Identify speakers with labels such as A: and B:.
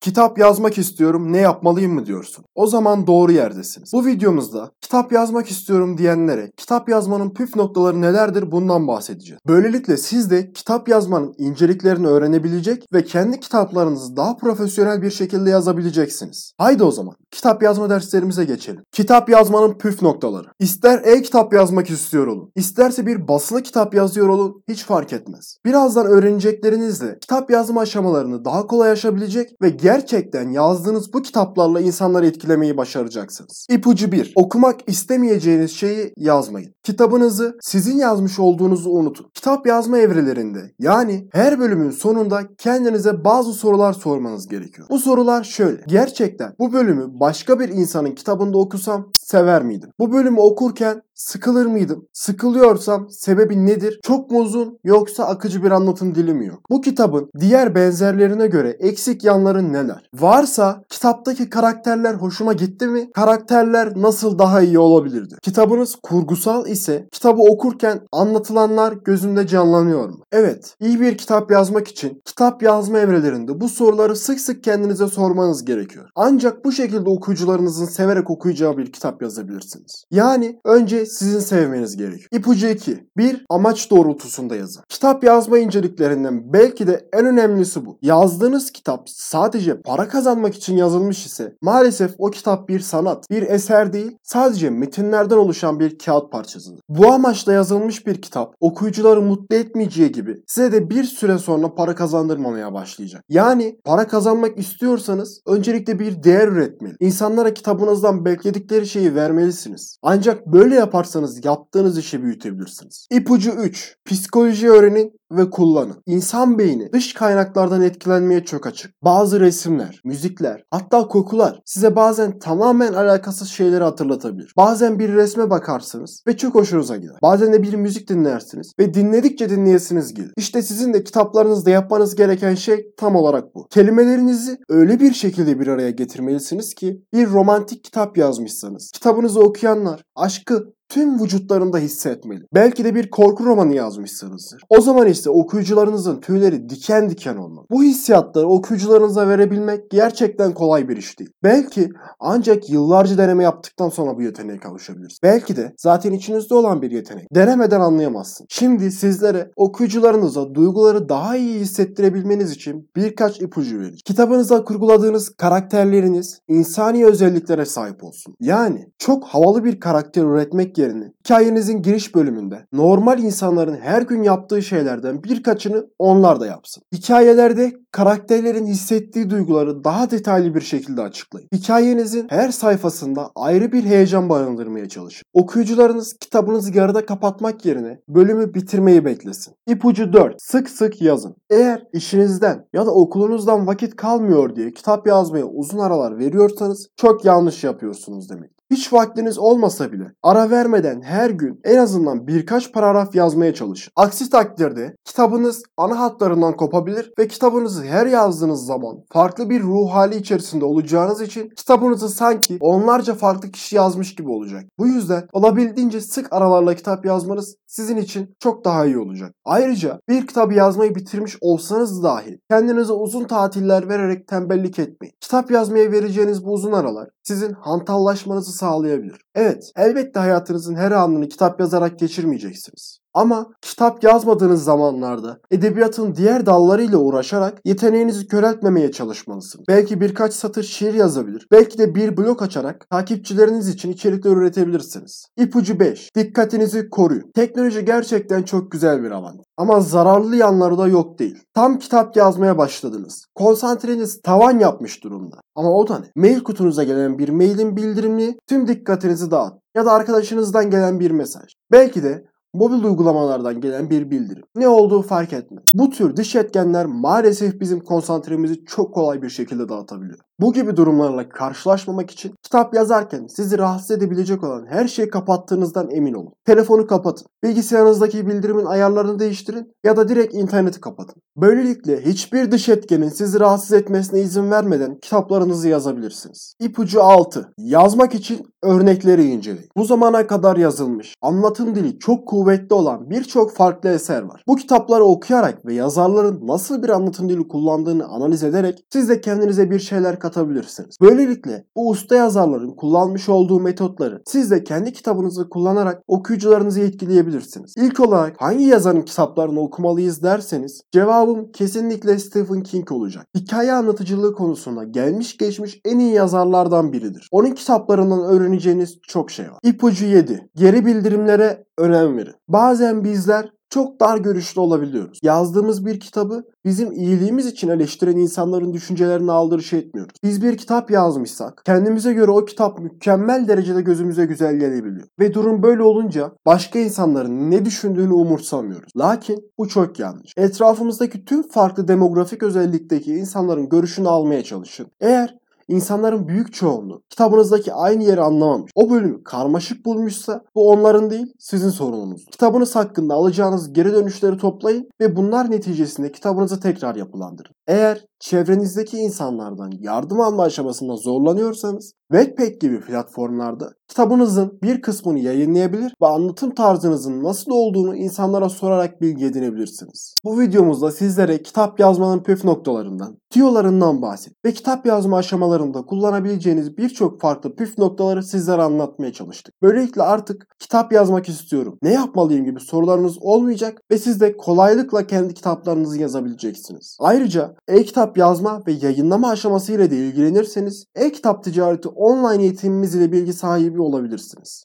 A: Kitap yazmak istiyorum ne yapmalıyım mı diyorsun? O zaman doğru yerdesiniz. Bu videomuzda kitap yazmak istiyorum diyenlere kitap yazmanın püf noktaları nelerdir bundan bahsedeceğiz. Böylelikle siz de kitap yazmanın inceliklerini öğrenebilecek ve kendi kitaplarınızı daha profesyonel bir şekilde yazabileceksiniz. Haydi o zaman kitap yazma derslerimize geçelim. Kitap yazmanın püf noktaları. İster e-kitap yazmak istiyor olun, isterse bir basılı kitap yazıyor olun hiç fark etmez. Birazdan öğreneceklerinizle kitap yazma aşamalarını daha kolay aşabilecek ve gerçekten yazdığınız bu kitaplarla insanları etkilemeyi başaracaksınız. İpucu 1. Okumak istemeyeceğiniz şeyi yazmayın. Kitabınızı sizin yazmış olduğunuzu unutun. Kitap yazma evrelerinde yani her bölümün sonunda kendinize bazı sorular sormanız gerekiyor. Bu sorular şöyle. Gerçekten bu bölümü başka bir insanın kitabında okusam sever miydim? Bu bölümü okurken sıkılır mıydım? Sıkılıyorsam sebebi nedir? Çok mu uzun yoksa akıcı bir anlatım dili mi yok? Bu kitabın diğer benzerlerine göre eksik yanları neler? Varsa kitaptaki karakterler hoşuma gitti mi? Karakterler nasıl daha iyi olabilirdi? Kitabınız kurgusal ise kitabı okurken anlatılanlar gözümde canlanıyor mu? Evet, iyi bir kitap yazmak için kitap yazma evrelerinde bu soruları sık sık kendinize sormanız gerekiyor. Ancak bu şekilde okuyucularınızın severek okuyacağı bir kitap yazabilirsiniz. Yani önce sizin sevmeniz gerekiyor. İpucu 2. Bir amaç doğrultusunda yazın. Kitap yazma inceliklerinden belki de en önemlisi bu. Yazdığınız kitap sadece para kazanmak için yazılmış ise maalesef o kitap bir sanat, bir eser değil, sadece metinlerden oluşan bir kağıt parçasıdır. Bu amaçla yazılmış bir kitap okuyucuları mutlu etmeyeceği gibi size de bir süre sonra para kazandırmamaya başlayacak. Yani para kazanmak istiyorsanız öncelikle bir değer üretmeli. İnsanlara kitabınızdan bekledikleri şeyi vermelisiniz. Ancak böyle yaparsanız yaptığınız işi büyütebilirsiniz. İpucu 3. Psikoloji öğrenin ve kullanın. İnsan beyni dış kaynaklardan etkilenmeye çok açık. Bazı resimler, müzikler, hatta kokular size bazen tamamen alakasız şeyleri hatırlatabilir. Bazen bir resme bakarsınız ve çok hoşunuza gider. Bazen de bir müzik dinlersiniz ve dinledikçe dinleyesiniz gelir. İşte sizin de kitaplarınızda yapmanız gereken şey tam olarak bu. Kelimelerinizi öyle bir şekilde bir araya getirmelisiniz ki bir romantik kitap yazmışsanız kitabınızı okuyanlar aşkı tüm vücutlarında hissetmeli. Belki de bir korku romanı yazmışsınızdır. O zaman ise okuyucularınızın tüyleri diken diken olmalı. Bu hissiyatları okuyucularınıza verebilmek gerçekten kolay bir iş değil. Belki ancak yıllarca deneme yaptıktan sonra bu yeteneğe kavuşabilirsiniz. Belki de zaten içinizde olan bir yetenek. Denemeden anlayamazsın. Şimdi sizlere okuyucularınıza duyguları daha iyi hissettirebilmeniz için birkaç ipucu vereceğim. Kitabınıza kurguladığınız karakterleriniz insani özelliklere sahip olsun. Yani çok havalı bir karakter üretmek yerine hikayenizin giriş bölümünde normal insanların her gün yaptığı şeylerden birkaçını onlar da yapsın. Hikayelerde karakterlerin hissettiği duyguları daha detaylı bir şekilde açıklayın. Hikayenizin her sayfasında ayrı bir heyecan barındırmaya çalışın. Okuyucularınız kitabınızı yarıda kapatmak yerine bölümü bitirmeyi beklesin. İpucu 4. Sık sık yazın. Eğer işinizden ya da okulunuzdan vakit kalmıyor diye kitap yazmaya uzun aralar veriyorsanız çok yanlış yapıyorsunuz demek. Hiç vaktiniz olmasa bile ara vermeden her gün en azından birkaç paragraf yazmaya çalışın. Aksi takdirde kitabınız ana hatlarından kopabilir ve kitabınızı her yazdığınız zaman farklı bir ruh hali içerisinde olacağınız için kitabınızı sanki onlarca farklı kişi yazmış gibi olacak. Bu yüzden olabildiğince sık aralarla kitap yazmanız sizin için çok daha iyi olacak. Ayrıca bir kitabı yazmayı bitirmiş olsanız dahi kendinize uzun tatiller vererek tembellik etmeyin. Kitap yazmaya vereceğiniz bu uzun aralar sizin hantallaşmanızı sağlayabilir. Evet, elbette hayatınızın her anını kitap yazarak geçirmeyeceksiniz. Ama kitap yazmadığınız zamanlarda edebiyatın diğer dallarıyla uğraşarak yeteneğinizi köreltmemeye çalışmalısınız. Belki birkaç satır şiir yazabilir. Belki de bir blog açarak takipçileriniz için içerikler üretebilirsiniz. İpucu 5. Dikkatinizi koruyun. Teknoloji gerçekten çok güzel bir alan. Ama zararlı yanları da yok değil. Tam kitap yazmaya başladınız. Konsantreniz tavan yapmış durumda. Ama o da ne? Mail kutunuza gelen bir mailin bildirimini tüm dikkatinizi dağıt. Ya da arkadaşınızdan gelen bir mesaj. Belki de mobil uygulamalardan gelen bir bildirim. Ne olduğu fark etmez. Bu tür dış etkenler maalesef bizim konsantremizi çok kolay bir şekilde dağıtabiliyor. Bu gibi durumlarla karşılaşmamak için kitap yazarken sizi rahatsız edebilecek olan her şeyi kapattığınızdan emin olun. Telefonu kapatın. Bilgisayarınızdaki bildirimin ayarlarını değiştirin ya da direkt interneti kapatın. Böylelikle hiçbir dış etkenin sizi rahatsız etmesine izin vermeden kitaplarınızı yazabilirsiniz. İpucu 6. Yazmak için örnekleri inceleyin. Bu zamana kadar yazılmış, anlatım dili çok kuvvetli olan birçok farklı eser var. Bu kitapları okuyarak ve yazarların nasıl bir anlatım dili kullandığını analiz ederek siz de kendinize bir şeyler katabilirsiniz. Böylelikle bu usta yazarların kullanmış olduğu metotları siz de kendi kitabınızı kullanarak okuyucularınızı etkileyebilirsiniz. İlk olarak hangi yazarın kitaplarını okumalıyız derseniz cevabım kesinlikle Stephen King olacak. Hikaye anlatıcılığı konusunda gelmiş geçmiş en iyi yazarlardan biridir. Onun kitaplarından öğreneceğiniz çok şey var. İpucu 7. Geri bildirimlere önem verin. Bazen bizler çok dar görüşlü olabiliyoruz. Yazdığımız bir kitabı bizim iyiliğimiz için eleştiren insanların düşüncelerini aldırış etmiyoruz. Biz bir kitap yazmışsak kendimize göre o kitap mükemmel derecede gözümüze güzel gelebiliyor. Ve durum böyle olunca başka insanların ne düşündüğünü umursamıyoruz. Lakin bu çok yanlış. Etrafımızdaki tüm farklı demografik özellikteki insanların görüşünü almaya çalışın. Eğer İnsanların büyük çoğunluğu kitabınızdaki aynı yeri anlamamış. O bölümü karmaşık bulmuşsa bu onların değil sizin sorununuz. Kitabınız hakkında alacağınız geri dönüşleri toplayın ve bunlar neticesinde kitabınızı tekrar yapılandırın. Eğer çevrenizdeki insanlardan yardım alma aşamasında zorlanıyorsanız Wattpad gibi platformlarda kitabınızın bir kısmını yayınlayabilir ve anlatım tarzınızın nasıl olduğunu insanlara sorarak bilgi edinebilirsiniz. Bu videomuzda sizlere kitap yazmanın püf noktalarından, tiyolarından bahset ve kitap yazma aşamalarında kullanabileceğiniz birçok farklı püf noktaları sizlere anlatmaya çalıştık. Böylelikle artık kitap yazmak istiyorum, ne yapmalıyım gibi sorularınız olmayacak ve siz de kolaylıkla kendi kitaplarınızı yazabileceksiniz. Ayrıca e-kitap yazma ve yayınlama aşaması ile de ilgilenirseniz e-kitap ticareti online eğitimimiz ile bilgi sahibi olabilirsiniz.